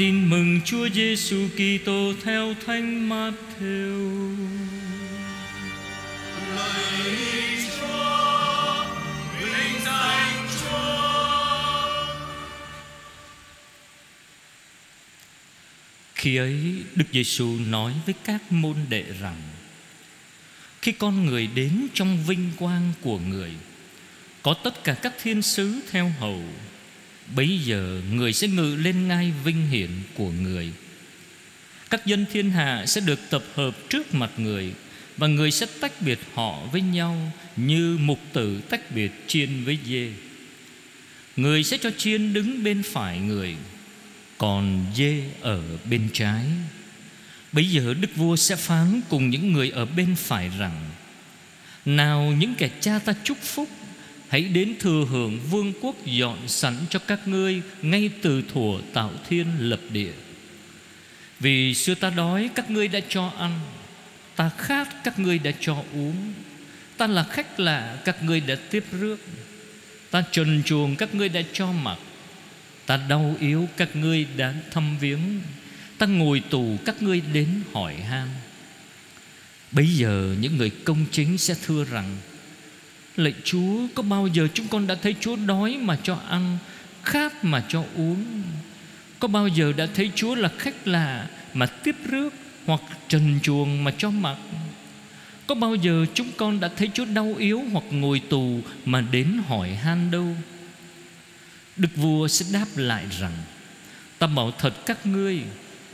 Tin mừng Chúa Giêsu Kitô theo Thánh Matthew. Khi ấy, Đức Giêsu nói với các môn đệ rằng, Khi con người đến trong vinh quang của người, Có tất cả các thiên sứ theo hầu Bấy giờ người sẽ ngự lên ngai vinh hiển của người. Các dân thiên hạ sẽ được tập hợp trước mặt người, Và người sẽ tách biệt họ với nhau Như mục tử tách biệt chiên với dê. Người sẽ cho chiên đứng bên phải người, Còn dê ở bên trái. Bây giờ đức vua sẽ phán cùng những người ở bên phải rằng, Nào những kẻ cha ta chúc phúc Hãy đến thừa hưởng vương quốc dọn sẵn cho các ngươi Ngay từ thuở tạo thiên lập địa. Vì xưa ta đói, các ngươi đã cho ăn, Ta khát, các ngươi đã cho uống. Ta là khách lạ, các ngươi đã tiếp rước. Ta trần chuồng các ngươi đã cho mặc. Ta đau yếu, các ngươi đã thăm viếng. Ta ngồi tù, các ngươi đến hỏi han. Bây giờ những người công chính sẽ thưa rằng Lạy Chúa, Có bao giờ chúng con đã thấy Chúa đói mà cho ăn, Khát mà cho uống? Có bao giờ đã thấy Chúa là khách lạ Mà tiếp rước Hoặc trần chuồng mà cho mặc? Có bao giờ chúng con đã thấy Chúa đau yếu Hoặc ngồi tù mà đến hỏi han đâu? Đức vua sẽ đáp lại rằng, Ta bảo thật các ngươi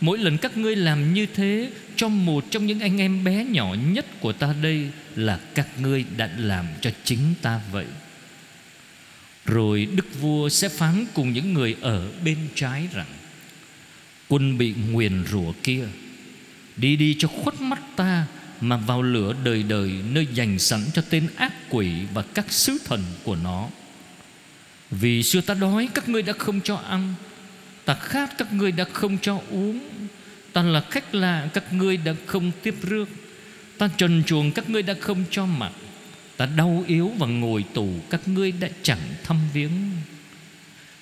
Mỗi lần các ngươi làm như thế Cho một trong những anh em bé nhỏ nhất của ta đây Là các ngươi đã làm cho chính ta vậy. Rồi đức vua sẽ phán cùng những người ở bên trái rằng, Quân bị nguyền rủa kia, Đi đi cho khuất mắt ta Mà vào lửa đời đời Nơi dành sẵn cho tên ác quỷ Và các sứ thần của nó. Vì xưa ta đói, các ngươi đã không cho ăn Ta khát các ngươi đã không cho uống. Ta là khách lạ, các ngươi đã không tiếp rước. Ta trần chuồng, các ngươi đã không cho mặc. Ta đau yếu và ngồi tù, Các ngươi đã chẳng thăm viếng.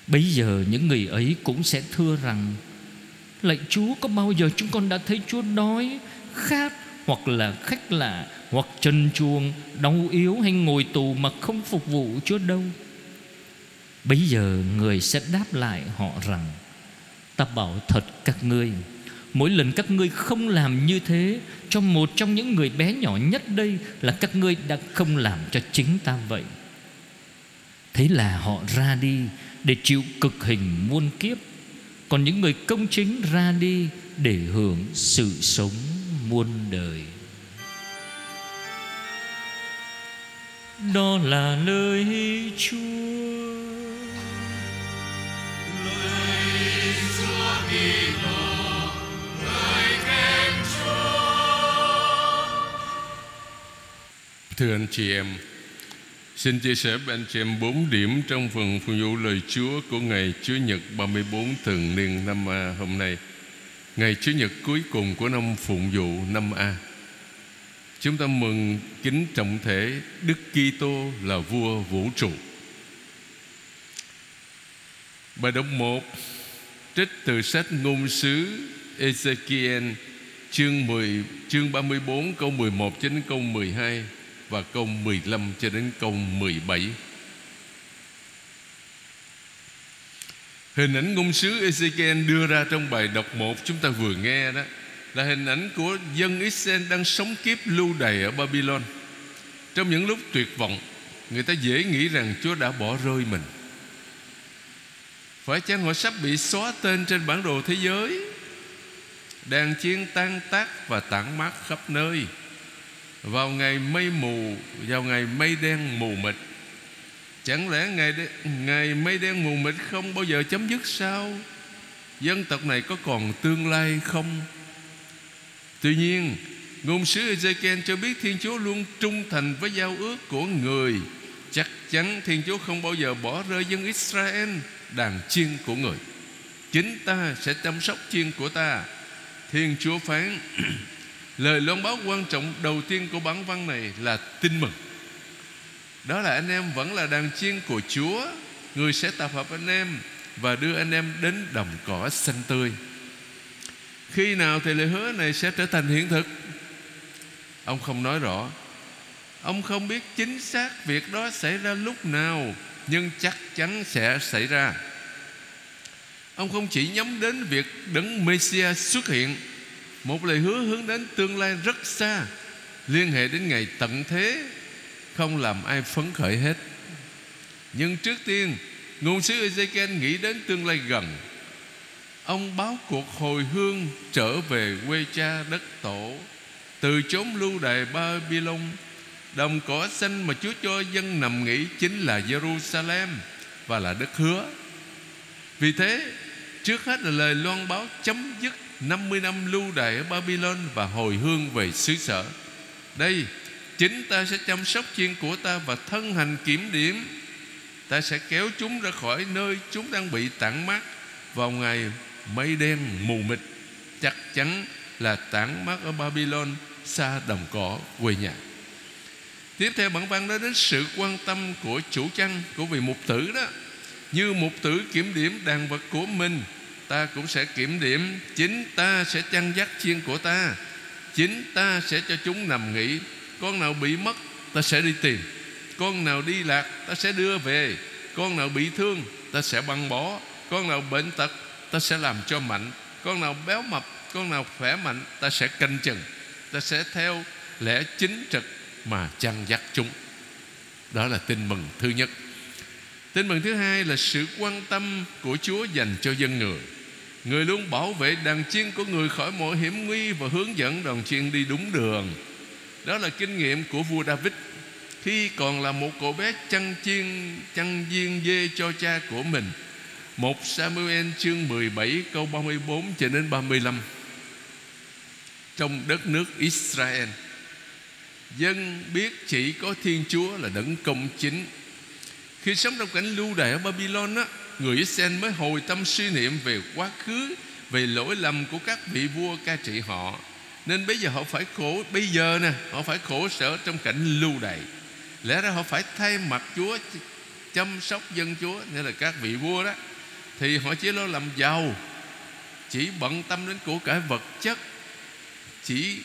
Bây giờ những người ấy cũng sẽ thưa rằng, Lạy Chúa, có bao giờ chúng con đã thấy Chúa đói Khát Hoặc là khách lạ Hoặc trần chuồng, Đau yếu hay ngồi tù Mà không phục vụ Chúa đâu? Bây giờ người sẽ đáp lại họ rằng Ta bảo thật các ngươi, Mỗi lần các ngươi không làm như thế, Cho một trong những người bé nhỏ nhất đây Là các ngươi đã không làm cho chính ta vậy. Thế là họ ra đi Để chịu cực hình muôn kiếp. Còn những người công chính ra đi Để hưởng sự sống muôn đời. Đó là lời Chúa. Thưa anh chị em, Xin chia sẻ với anh chị em bốn điểm trong phần phụng vụ lời Chúa của ngày Chúa Nhật 34 thường niên năm A hôm nay. Ngày Chúa Nhật cuối cùng của năm phụng vụ năm A. Chúng ta mừng kính trọng thể Đức Kitô là vua vũ trụ. Bài đọc 1 trích từ sách ngôn sứ Ezekiel, chương 10 chương 34 câu 11 đến câu 12 và câu 15 cho đến câu 17. Hình ảnh ngôn sứ Ezekiel đưa ra trong bài đọc 1 chúng ta vừa nghe đó là hình ảnh của dân Israel đang sống kiếp lưu đày ở Babylon. Trong những lúc tuyệt vọng, người ta dễ nghĩ rằng Chúa đã bỏ rơi mình. Phải chăng họ sắp bị xóa tên trên bản đồ thế giới Đang chiến tan tác và tản mát khắp nơi vào ngày mây mù Vào ngày mây đen mù mịt. Chẳng lẽ ngày, ngày mây đen mù mịt không bao giờ chấm dứt sao? Dân tộc này có còn tương lai không? Tuy nhiên Ngôn sứ Ezekiel cho biết Thiên Chúa luôn trung thành với giao ước của người. Chắc chắn Thiên Chúa không bao giờ bỏ rơi dân Israel Đàn chiên của người. Chính ta sẽ chăm sóc chiên của ta. Thiên Chúa phán Lời loan báo quan trọng đầu tiên của bản văn này là tin mừng. Đó là anh em vẫn là đàn chiên của Chúa, Người sẽ tập hợp anh em Và đưa anh em đến đồng cỏ xanh tươi. Khi nào thì lời hứa này sẽ trở thành hiện thực? Ông không nói rõ. Ông không biết chính xác việc đó xảy ra lúc nào, Nhưng chắc chắn sẽ xảy ra. Ông không chỉ nhắm đến việc đấng Messiah xuất hiện một lời hứa hướng đến tương lai rất xa, Liên hệ đến ngày tận thế, Không làm ai phấn khởi hết. Nhưng trước tiên, Ngôn sứ Ezekiel nghĩ đến tương lai gần. Ông báo cuộc hồi hương trở về quê cha đất tổ, Từ chốn lưu đày Babylon. Đồng cỏ xanh mà Chúa cho dân nằm nghỉ Chính là Jerusalem Và là đất hứa. Vì thế, Trước hết là lời loan báo chấm dứt 50 năm lưu đày ở Babylon Và hồi hương về xứ sở. Đây, Chính ta sẽ chăm sóc chiên của ta Và thân hành kiểm điểm. Ta sẽ kéo chúng ra khỏi nơi Chúng đang bị tản mát Vào ngày mây đen mù mịt. Chắc chắn là tản mát ở Babylon Xa đồng cỏ quê nhà. Tiếp theo bản văn nói đến sự quan tâm của chủ chăn, Của vị mục tử đó. Như mục tử kiểm điểm đàn vật của mình Ta cũng sẽ kiểm điểm. Chính ta sẽ chăn dắt chiên của ta. Chính ta sẽ cho chúng nằm nghỉ. Con nào bị mất, ta sẽ đi tìm. Con nào đi lạc, ta sẽ đưa về. Con nào bị thương, ta sẽ băng bó. Con nào bệnh tật, ta sẽ làm cho mạnh. Con nào béo mập, Con nào khỏe mạnh, ta sẽ canh chừng. Ta sẽ theo lẽ chính trực mà chăn dắt chúng. Đó là tin mừng thứ nhất. Tin mừng thứ hai là sự quan tâm của chúa dành cho dân người người luôn bảo vệ đàn chiên của người khỏi mọi hiểm nguy và hướng dẫn đàn chiên đi đúng đường. Đó là kinh nghiệm của vua david. Khi còn là một cậu bé chăn chiên chăn viên dê cho cha của mình. Một Samuel chương 17 câu 34 cho đến 35 Trong đất nước Israel Dân biết chỉ có Thiên Chúa là đấng công chính. Khi sống trong cảnh lưu đày ở Babylon á, Người Israel mới hồi tâm suy niệm về quá khứ, Về lỗi lầm của các vị vua ca trị họ. Nên bây giờ họ phải khổ, Bây giờ nè, Họ phải khổ sở trong cảnh lưu đày. Lẽ ra họ phải thay mặt Chúa, Chăm sóc dân Chúa, Nghĩa là các vị vua đó. Thì họ chỉ lo làm giàu, Chỉ bận tâm đến của cải vật chất, Chỉ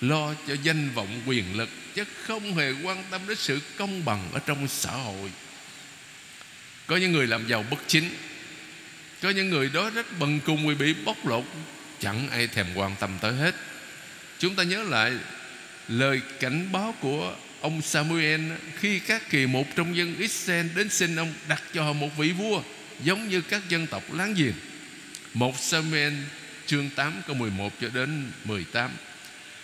lo cho danh vọng quyền lực, chứ không hề quan tâm đến sự công bằng ở trong xã hội có những người làm giàu bất chính. Có những người đó rất bần cùng vì bị bóc lột. Chẳng ai thèm quan tâm tới hết. Chúng ta nhớ lại lời cảnh báo của ông Samuel khi các kỳ một trong dân Israel đến xin ông đặt cho họ một vị vua, giống như các dân tộc láng giềng. Một Samuel chương 8 câu 11 cho đến 18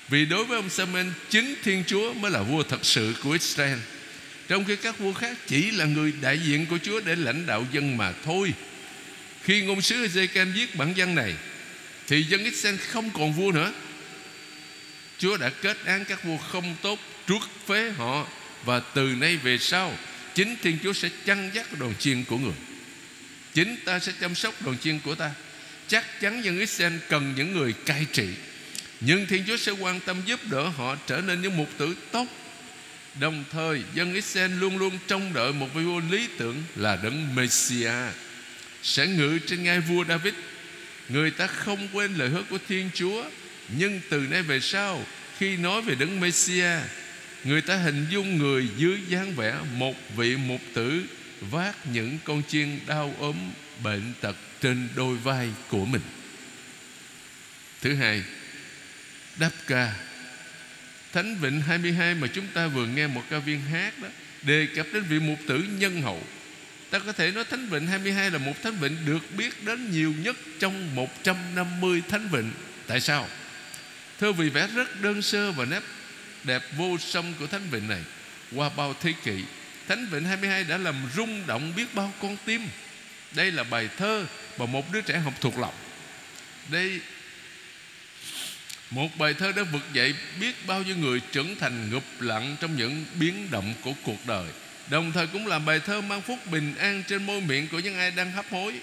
vì đối với ông Samuel, Chính Thiên Chúa mới là vua thật sự của Israel. Trong khi các vua khác chỉ là người đại diện của Chúa Để lãnh đạo dân mà thôi. Khi ngôn sứ Ezekiel viết bản văn này, Thì dân Israel không còn vua nữa. Chúa đã kết án các vua không tốt trước phế họ, Và từ nay về sau, Chính Thiên Chúa sẽ chăn dắt đoàn chiên của người. Chính ta sẽ chăm sóc đoàn chiên của ta. Chắc chắn dân Israel cần những người cai trị. Nhưng Thiên Chúa sẽ quan tâm giúp đỡ họ trở nên những mục tử tốt Đồng thời, dân Israel luôn luôn trông đợi một vị vua lý tưởng là đấng Messiah Sẽ ngự trên ngai vua David Người ta không quên lời hứa của Thiên Chúa, Nhưng từ nay về sau, Khi nói về đấng Messiah Người ta hình dung người dưới dáng vẻ Một vị mục tử Vác những con chiên đau ốm, Bệnh tật trên đôi vai của mình. Thứ hai, đáp ca. Thánh Vịnh 22 mà chúng ta vừa nghe một ca viên hát đó, Đề cập đến vị mục tử nhân hậu. Ta có thể nói Thánh Vịnh 22 là một Thánh Vịnh được biết đến nhiều nhất trong 150 Thánh Vịnh. Tại sao? Thưa vì vẽ rất đơn sơ và nét đẹp vô song của Thánh Vịnh này, Qua bao thế kỷ, Thánh Vịnh 22 đã làm rung động biết bao con tim. Đây là bài thơ mà một đứa trẻ học thuộc lòng. Đây một bài thơ đã vực dậy biết bao nhiêu người trưởng thành ngụp lặng trong những biến động của cuộc đời. Đồng thời cũng là bài thơ mang phúc bình an trên môi miệng của những ai đang hấp hối.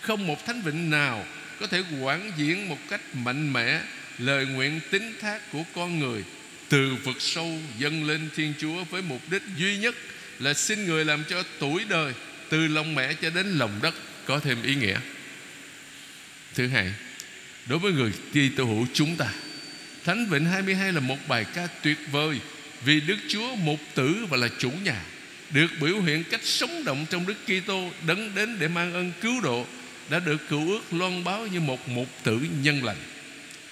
Không một thánh vịnh nào có thể quảng diễn một cách mạnh mẽ Lời nguyện tín thác của con người. Từ vực sâu dâng lên Thiên Chúa với mục đích duy nhất Là xin người làm cho tuổi đời, Từ lòng mẹ cho đến lòng đất có thêm ý nghĩa. Thứ hai, đối với người Kitô hữu chúng ta. Thánh Vịnh 22 là một bài ca tuyệt vời vì Đức Chúa mục tử và là chủ nhà, được biểu hiện cách sống động trong Đức Kitô, đấng đến để mang ơn cứu độ, đã được cựu ước loan báo như một mục tử nhân lành.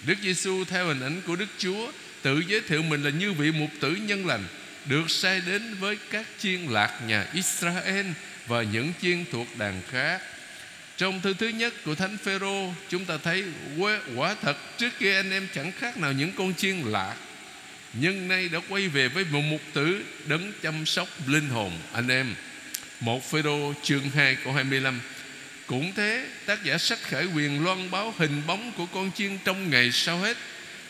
Đức Giêsu theo hình ảnh của Đức Chúa, tự giới thiệu mình là như vị mục tử nhân lành, được sai đến với các chiên lạc nhà Israel và những chiên thuộc đàn khác. Trong thư thứ nhất của Thánh Phêrô, chúng ta thấy quả thật trước kia anh em chẳng khác nào những con chiên lạc, nhưng nay đã quay về với một mục tử đấng chăm sóc linh hồn anh em. Một Phêrô chương 2 câu 25 cũng thế tác giả sách khởi quyền loan báo hình bóng của con chiên trong ngày sau hết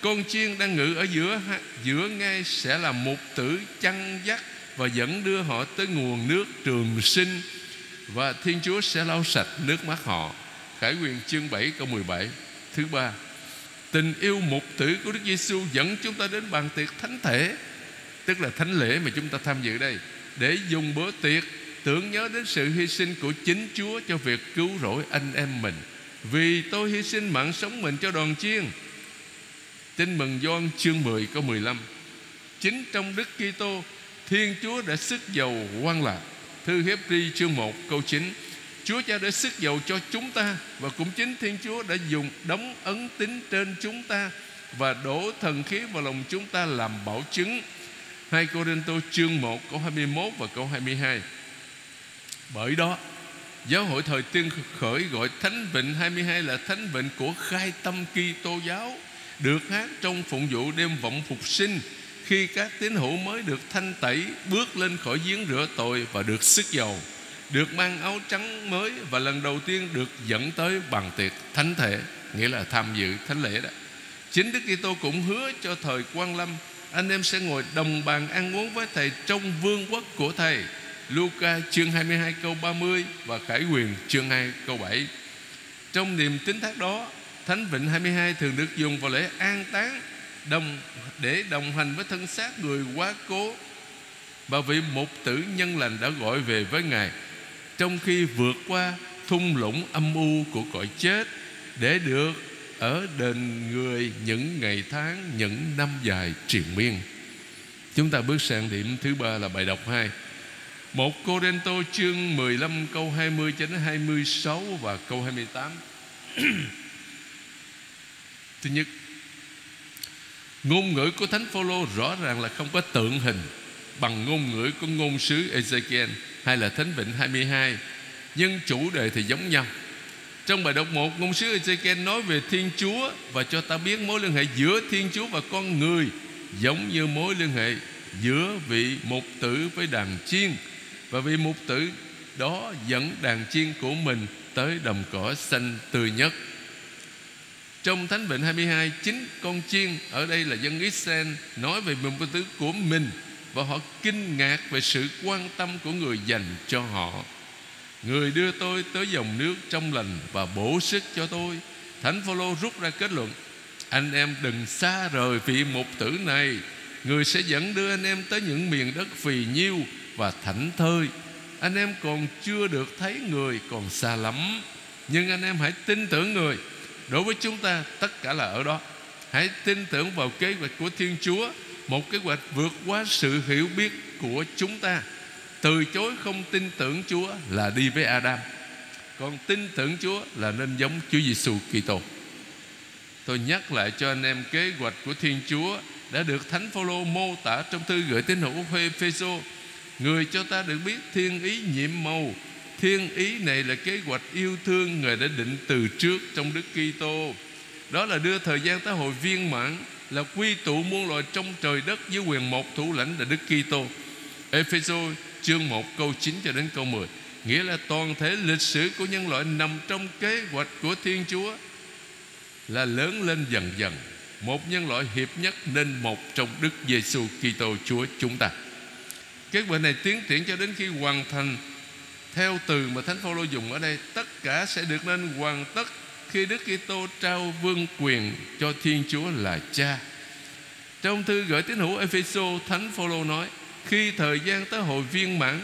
con chiên đang ngự ở giữa giữa ngay sẽ là mục tử chăn dắt và dẫn đưa họ tới nguồn nước trường sinh và Thiên Chúa sẽ lau sạch nước mắt họ. Khải quyền chương 7 câu 17 Thứ ba Tình yêu mục tử của Đức Giêsu dẫn chúng ta đến bàn tiệc thánh thể Tức là thánh lễ mà chúng ta tham dự đây Để dùng bữa tiệc tưởng nhớ đến sự hy sinh của chính Chúa cho việc cứu rỗi anh em mình. Vì tôi hy sinh mạng sống mình cho đoàn chiên. Tin mừng Gioan chương 10 câu 15. Chính trong Đức Kitô, Thiên Chúa đã sức dầu quan lạc. Thư Hiếp Hebri chương 1 câu 9. Chúa Cha đã sức dầu cho chúng ta và cũng chính Thiên Chúa đã dùng đóng ấn tín trên chúng ta và đổ thần khí vào lòng chúng ta làm bảo chứng. 2 Cô-rin-tô chương 1 câu 21 và câu 22 bởi đó, Giáo hội thời tiên khởi gọi Thánh Vịnh 22 là Thánh Vịnh của khai tâm kỳ tô giáo, Được hát trong phụng vụ đêm vọng phục sinh khi các tín hữu mới được thanh tẩy Bước lên khỏi giếng rửa tội và được sức dầu Được mang áo trắng mới Và lần đầu tiên được dẫn tới bằng tiệc thánh thể Nghĩa là tham dự thánh lễ đó Chính Đức Kitô cũng hứa cho thời quan lâm Anh em sẽ ngồi đồng bàn ăn uống với Thầy Trong vương quốc của Thầy Luca chương 22 câu 30 và Khải Quyền chương 2 câu 7. Trong niềm tín thác đó, Thánh Vịnh 22 thường được dùng vào lễ an táng đồng, để đồng hành với thân xác người quá cố và vị mục tử nhân lành đã gọi về với Ngài trong khi vượt qua thung lũng âm u của cõi chết, để được ở đền người những ngày tháng, những năm dài triền miên. Chúng ta bước sang điểm thứ ba là bài đọc 2. Một Cô Đen Tô chương 15 câu 20 đến 26 và câu 28 Thứ nhất Ngôn ngữ của Thánh Phaolô rõ ràng là không có tượng hình Bằng ngôn ngữ của ngôn sứ Ezekiel Hay là Thánh Vịnh 22 Nhưng chủ đề thì giống nhau. Trong bài đọc 1 Ngôn sứ Ezekiel nói về Thiên Chúa Và cho ta biết mối liên hệ giữa Thiên Chúa và con người Giống như mối liên hệ giữa vị mục tử với đàn chiên. Và vị mục tử đó dẫn đàn chiên của mình tới đồng cỏ xanh tươi nhất trong Thánh Vịnh 22 Chính con chiên ở đây là dân Israel Nói về mừng mục tứ của mình Và họ kinh ngạc về sự quan tâm của người dành cho họ. Người đưa tôi tới dòng nước trong lành Và bổ sức cho tôi. Thánh Phaolô rút ra kết luận, Anh em đừng xa rời vị mục tử này. Người sẽ dẫn đưa anh em tới những miền đất phì nhiêu và thảnh thơi. Anh em còn chưa được thấy người còn xa lắm. Nhưng anh em hãy tin tưởng người đối với chúng ta, tất cả là ở đó. Hãy tin tưởng vào kế hoạch của thiên chúa, một kế hoạch vượt quá sự hiểu biết của chúng ta. Từ chối không tin tưởng chúa là đi với adam. Còn tin tưởng chúa là nên giống chúa giêsu kitô. Tôi nhắc lại cho anh em kế hoạch của thiên chúa đã được thánh phaolô mô tả trong thư gửi tín hữu phê phê-xô Người cho ta được biết thiên ý nhiệm màu Thiên ý này là kế hoạch yêu thương Người đã định từ trước trong Đức Kitô. Đó là đưa thời gian tới hội viên mãn, Là quy tụ muôn loài trong trời đất Dưới quyền một thủ lãnh là Đức Kitô. Epheso chương 1 câu 9 cho đến câu 10 Nghĩa là toàn thể lịch sử của nhân loại Nằm trong kế hoạch của Thiên Chúa, Là lớn lên dần dần. Một nhân loại hiệp nhất nên một trong Đức Giêsu Kitô Chúa chúng ta. Kế hoạch này tiến triển cho đến khi hoàn thành theo từ mà Thánh Phaolô dùng ở đây, Tất cả sẽ được nên hoàn tất Khi Đức Kitô trao vương quyền cho Thiên Chúa là Cha. Trong thư gửi tín hữu Epheso, Thánh Phaolô nói, Khi thời gian tới hội viên mãn,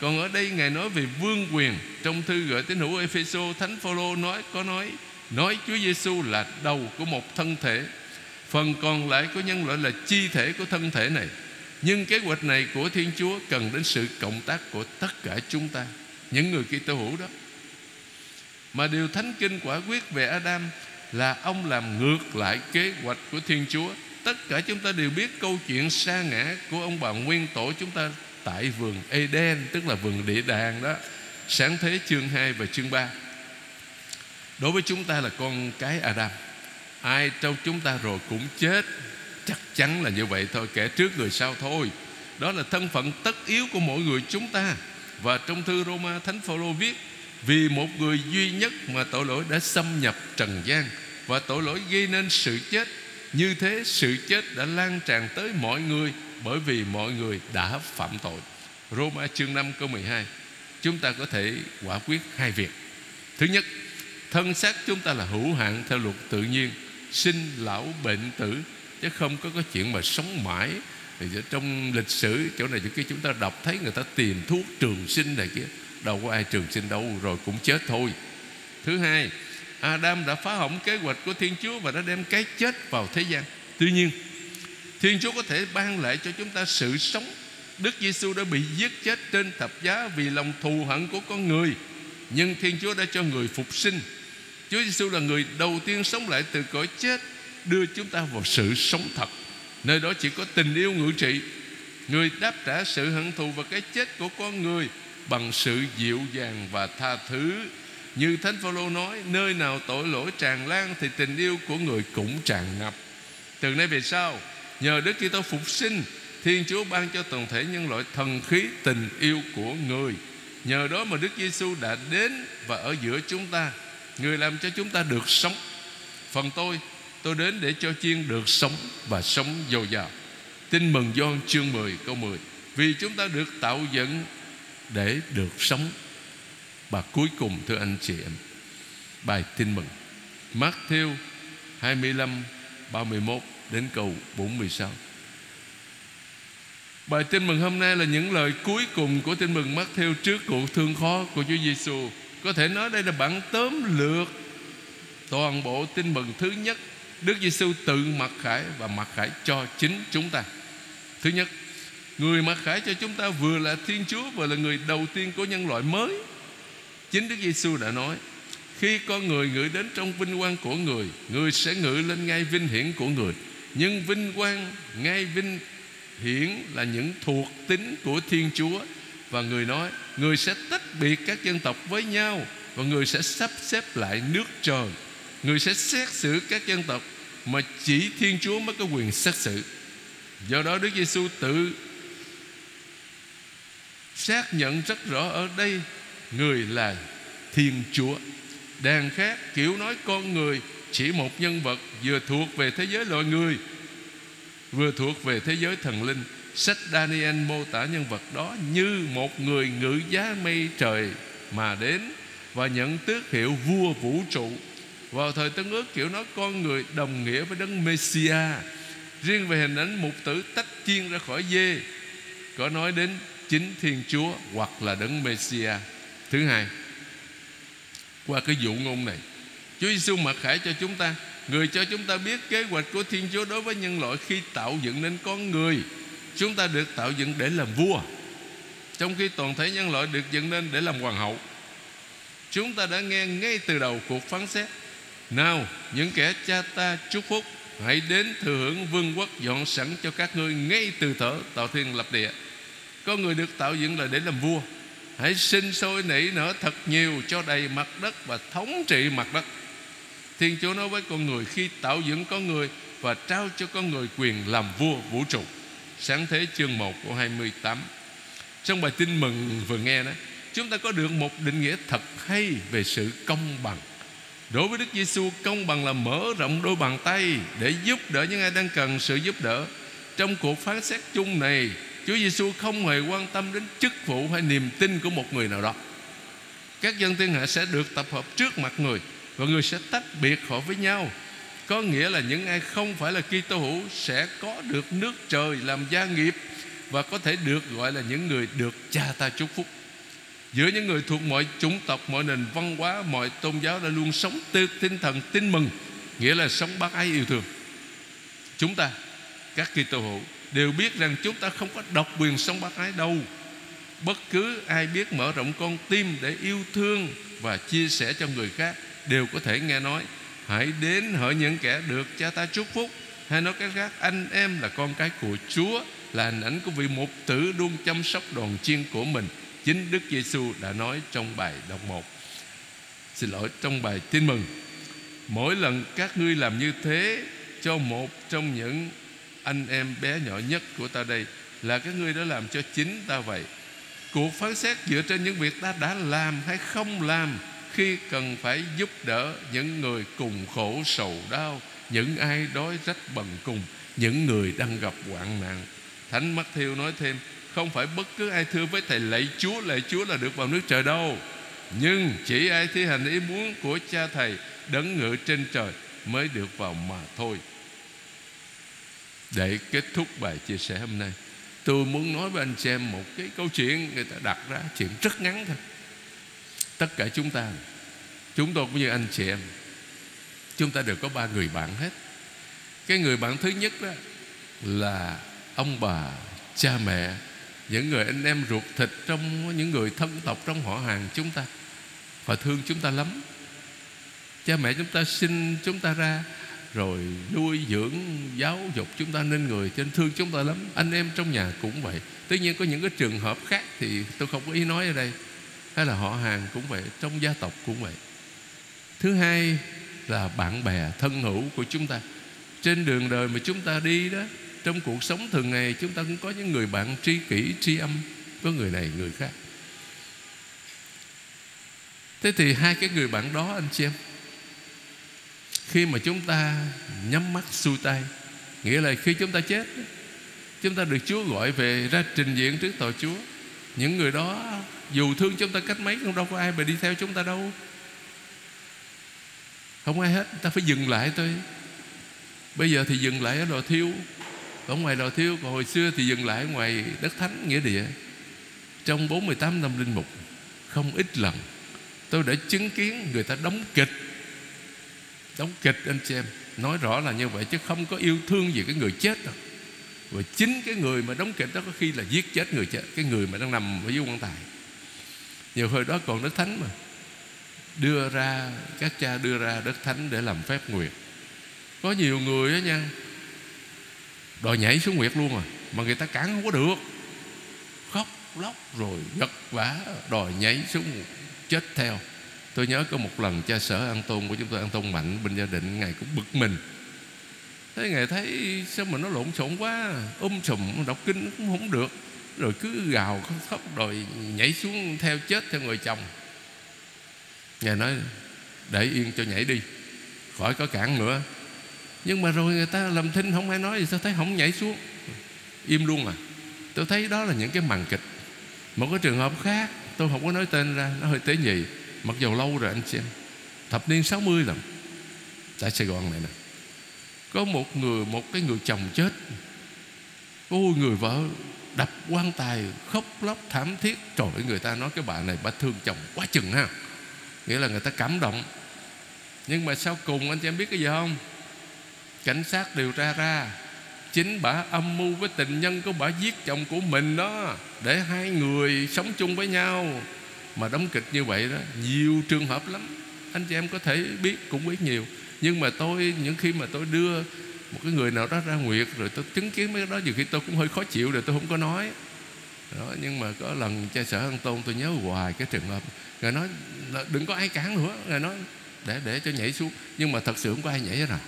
Còn ở đây Ngài nói về vương quyền. Trong thư gửi tín hữu Epheso, Thánh Phaolô nói, có nói nói Chúa Giêsu là đầu của một thân thể, phần còn lại của nhân loại là chi thể của thân thể này. Nhưng kế hoạch này của Thiên Chúa cần đến sự cộng tác của tất cả chúng ta những người Kitô hữu đó. Mà điều thánh kinh quả quyết về Adam là ông làm ngược lại kế hoạch của Thiên Chúa. Tất cả chúng ta đều biết câu chuyện sa ngã của ông bà nguyên tổ chúng ta tại vườn Eden tức là vườn địa đàng đó. Sáng thế chương 2 và chương 3 đối với chúng ta là con cái Adam. Ai trong chúng ta rồi cũng chết. Chắc chắn là như vậy thôi, kẻ trước người sau thôi. Đó là thân phận tất yếu của mỗi người chúng ta và trong thư Roma Thánh Phaolô viết, vì một người duy nhất mà tội lỗi đã xâm nhập trần gian và tội lỗi gây nên sự chết, như thế sự chết đã lan tràn tới mọi người bởi vì mọi người đã phạm tội. Roma chương 5 câu 12 chúng ta có thể quả quyết hai việc. Thứ nhất, thân xác chúng ta là hữu hạn theo luật tự nhiên, sinh lão bệnh tử, chứ không có cái chuyện mà sống mãi thì trong lịch sử, chỗ này chỗ kia chúng ta đọc thấy người ta tìm thuốc trường sinh này kia. Đâu có ai trường sinh đâu, rồi cũng chết thôi. Thứ hai, Adam đã phá hỏng kế hoạch của Thiên Chúa và đã đem cái chết vào thế gian. Tuy nhiên, Thiên Chúa có thể ban lại cho chúng ta sự sống. Đức Giêsu đã bị giết chết trên thập giá vì lòng thù hận của con người. Nhưng Thiên Chúa đã cho người phục sinh. Chúa Giêsu là người đầu tiên sống lại từ cõi chết, đưa chúng ta vào sự sống thật nơi đó chỉ có tình yêu ngự trị. Người đáp trả sự hận thù và cái chết của con người bằng sự dịu dàng và tha thứ. Như thánh phaolô nói, nơi nào tội lỗi tràn lan thì tình yêu của người cũng tràn ngập. Từ nay về sau, nhờ đức kitô phục sinh, thiên chúa ban cho toàn thể nhân loại thần khí tình yêu của người. Nhờ đó mà đức giêsu đã đến và ở giữa chúng ta. Người làm cho chúng ta được sống. Phần tôi Tôi đến để cho chiên được sống và sống dồi dào Tin mừng Gioan chương 10 câu 10 Vì chúng ta được tạo dựng để được sống. Và cuối cùng, thưa anh chị em, Bài tin mừng. Matthew 25 31 đến câu 46 Bài tin mừng hôm nay là những lời cuối cùng của tin mừng Matthew trước cuộc thương khó của Chúa Giêsu. Có thể nói đây là bản tóm lược toàn bộ tin mừng thứ nhất Đức Giêsu tự mặc khải và mặc khải cho chính chúng ta. Thứ nhất, người mặc khải cho chúng ta vừa là Thiên Chúa vừa là người đầu tiên của nhân loại mới. Chính Đức Giêsu đã nói, khi con người ngự đến trong vinh quang của người, người sẽ ngự lên ngay vinh hiển của người. Nhưng vinh quang, ngay vinh hiển là những thuộc tính của Thiên Chúa và người nói người sẽ tách biệt các dân tộc với nhau và người sẽ sắp xếp lại nước trời Người sẽ xét xử các dân tộc Mà chỉ Thiên Chúa mới có quyền xét xử. Do đó Đức Giêsu tự xác nhận rất rõ ở đây, Người là Thiên Chúa. Đàn khác kiểu nói con người Chỉ một nhân vật vừa thuộc về thế giới loài người, Vừa thuộc về thế giới thần linh. Sách Daniel mô tả nhân vật đó Như một người ngự giá mây trời Mà đến Và nhận tước hiệu vua vũ trụ vào thời Tân ước, kiểu nói con người đồng nghĩa với đấng Messia Riêng về hình ảnh mục tử tách chiên ra khỏi dê, Có nói đến chính Thiên Chúa hoặc là đấng Messia Thứ hai, Qua cái dụ ngôn này, Chúa Giêsu mặc khải cho chúng ta, Người cho chúng ta biết kế hoạch của Thiên Chúa Đối với nhân loại khi tạo dựng nên con người. Chúng ta được tạo dựng để làm vua, Trong khi toàn thể nhân loại được dựng nên để làm hoàng hậu. Chúng ta đã nghe ngay từ đầu cuộc phán xét nào, những kẻ cha ta chúc phúc, Hãy đến thừa hưởng vương quốc dọn sẵn cho các ngươi Ngay từ thở, tạo thiên lập địa. Có người được tạo dựng là để làm vua. Hãy sinh sôi nảy nở thật nhiều Cho đầy mặt đất và thống trị mặt đất. Thiên Chúa nói với con người, Khi tạo dựng con người Và trao cho con người quyền làm vua vũ trụ. Sáng thế chương 1 của 28 Trong bài tin mừng vừa nghe đó, Chúng ta có được một định nghĩa thật hay Về sự công bằng. Đối với Đức Giêsu công bằng là mở rộng đôi bàn tay để giúp đỡ những ai đang cần sự giúp đỡ. Trong cuộc phán xét chung này, Chúa Giêsu không hề quan tâm đến chức vụ hay niềm tin của một người nào đó. Các dân thiên hạ sẽ được tập hợp trước mặt người và người sẽ tách biệt họ với nhau. Có nghĩa là những ai không phải là Kitô hữu sẽ có được nước trời làm gia nghiệp và có thể được gọi là những người được cha ta chúc phúc. Giữa những người thuộc mọi chủng tộc, Mọi nền văn hóa, Mọi tôn giáo đã luôn sống tư tinh thần tin mừng, Nghĩa là sống bác ái yêu thương. Chúng ta, Các Kitô hữu Đều biết rằng chúng ta không có độc quyền sống bác ái đâu. Bất cứ ai biết mở rộng con tim Để yêu thương Và chia sẻ cho người khác Đều có thể nghe nói, Hãy đến hỡi những kẻ được cha ta chúc phúc. Hay nói cách khác, Anh em là con cái của Chúa, Là hình ảnh của vị mục tử luôn chăm sóc đoàn chiên của mình. Chính Đức Giêsu đã nói trong bài đọc 1 Xin lỗi, trong bài tin mừng, Mỗi lần các ngươi làm như thế Cho một trong những anh em bé nhỏ nhất của ta đây Là các ngươi đã làm cho chính ta vậy. Cuộc phán xét dựa trên những việc ta đã làm hay không làm Khi cần phải giúp đỡ những người cùng khổ, sầu đau, Những ai đói rách bần cùng, Những người đang gặp hoạn nạn. Thánh Matthew nói thêm không phải bất cứ ai thưa với thầy lạy Chúa Lạy Chúa là được vào nước trời đâu. Nhưng chỉ ai thi hành ý muốn của cha thầy Đấng ngự trên trời Mới được vào mà thôi. Để kết thúc bài chia sẻ hôm nay, Tôi muốn nói với anh chị em Một cái câu chuyện người ta đặt ra, Chuyện rất ngắn thôi. Tất cả chúng ta, Chúng tôi cũng như anh chị em, Chúng ta đều có ba người bạn hết. Cái người bạn thứ nhất đó Là ông bà, Cha mẹ những người anh em ruột thịt trong, những người thân tộc trong họ hàng chúng ta, họ thương chúng ta lắm. Cha mẹ chúng ta sinh chúng ta ra, rồi nuôi dưỡng, giáo dục chúng ta nên người cho nên thương chúng ta lắm. Anh em trong nhà cũng vậy. Tuy nhiên có những cái trường hợp khác thì tôi không có ý nói ở đây. Hay là họ hàng cũng vậy, trong gia tộc cũng vậy. Thứ hai là bạn bè, thân hữu của chúng ta. Trên đường đời mà chúng ta đi đó trong cuộc sống thường ngày, chúng ta cũng có những người bạn tri kỷ, tri âm. Có người này, người khác. Thế thì hai cái người bạn đó, anh chị em, khi mà chúng ta nhắm mắt, xuôi tay, nghĩa là khi chúng ta chết, chúng ta được Chúa gọi về ra trình diện trước tòa Chúa. Những người đó, dù thương chúng ta cách mấy cũng đâu có ai mà đi theo chúng ta đâu. Không ai hết, ta phải dừng lại thôi. Bây giờ thì dừng lại ở lò thiêu ở ngoài lò thiêu, còn hồi xưa thì dừng lại ngoài đất thánh, nghĩa địa. Trong 48 năm linh mục, không ít lần tôi đã chứng kiến người ta đóng kịch. Đóng kịch, anh chị em, nói rõ là như vậy chứ không có yêu thương gì cái người chết đâu. Và chính cái người mà đóng kịch đó có khi là giết chết người chết, cái người mà đang nằm ở dưới quan tài. Nhiều hồi đó còn đất thánh mà. Đưa ra, các cha đưa ra đất thánh để làm phép nguyệt. Có nhiều người đó nha đòi nhảy xuống nguyệt luôn à? Mà người ta cản không có được. Khóc lóc rồi gật vả đòi nhảy xuống chết theo. Tôi nhớ có một lần cha sở an tôn của chúng tôi, an tôn mạnh bên gia đình ngài cũng bực mình. Thế ngài thấy sao mà nó lộn xộn quá um sùm đọc kinh cũng không được. Rồi cứ gào khóc đòi nhảy xuống theo chết theo người chồng. Ngài nói để yên cho nhảy đi, khỏi có cản nữa nhưng mà rồi người ta làm thinh không ai nói gì sao thấy không nhảy xuống. Im luôn à? Tôi thấy đó là những cái màn kịch. Một cái trường hợp khác tôi không có nói tên ra nó hơi tế nhị. Mặc dù lâu rồi anh xem. Thập niên 60 lần tại Sài Gòn này nè. Có một người một cái người chồng chết. Ôi người vợ đập quan tài khóc lóc thảm thiết. Trời ơi người ta nói cái bà này bà thương chồng quá chừng ha. Nghĩa là người ta cảm động. Nhưng mà sau cùng anh chị em biết cái gì không cảnh sát điều tra ra chính bà âm mưu với tình nhân của bà giết chồng của mình đó để hai người sống chung với nhau. Mà đóng kịch như vậy đó nhiều trường hợp lắm. Anh chị em có thể biết cũng biết nhiều. Nhưng mà tôi những khi mà tôi đưa một cái người nào đó ra nguyệt rồi tôi chứng kiến mấy cái đó nhiều khi tôi cũng hơi khó chịu rồi tôi không có nói. Đó, nhưng mà có lần cha sở an tôn tôi nhớ hoài cái trường hợp. Ngài nói đừng có ai cản nữa. Ngài nói để để cho nhảy xuống. Nhưng mà thật sự không có ai nhảy hết nào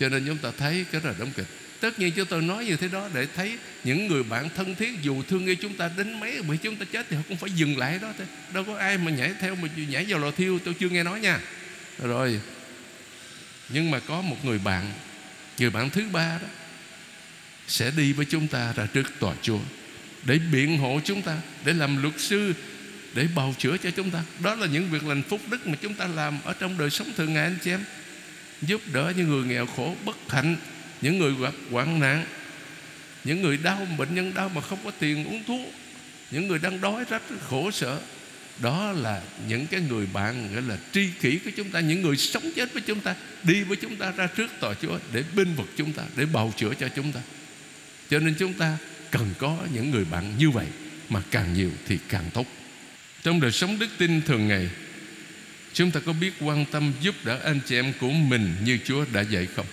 cho nên chúng ta thấy cái là đóng kịch. Tất nhiên chúng tôi nói như thế đó để thấy những người bạn thân thiết, dù thương yêu chúng ta đến mấy, bởi chúng ta chết thì họ cũng phải dừng lại đó thôi. Đâu có ai mà nhảy theo mà nhảy vào lò thiêu, tôi chưa nghe nói nha. Rồi, nhưng mà có một người bạn người bạn thứ ba đó, sẽ đi với chúng ta ra trước tòa chúa để biện hộ chúng ta, để làm luật sư, để bào chữa cho chúng ta. Đó là những việc lành phúc đức mà chúng ta làm ở trong đời sống thường ngày, anh chị em giúp đỡ những người nghèo khổ, bất hạnh, những người gặp hoạn nạn, những người đau bệnh nhân đau mà không có tiền uống thuốc, những người đang đói rách, khổ sở. Đó là những cái người bạn gọi là tri kỷ của chúng ta, những người sống chết với chúng ta, đi với chúng ta, ra trước tòa Chúa để binh vực chúng ta, để bào chữa cho chúng ta. Cho nên chúng ta cần có những người bạn như vậy, mà càng nhiều thì càng tốt. Trong đời sống đức tin thường ngày chúng ta có biết quan tâm giúp đỡ anh chị em của mình như Chúa đã dạy không?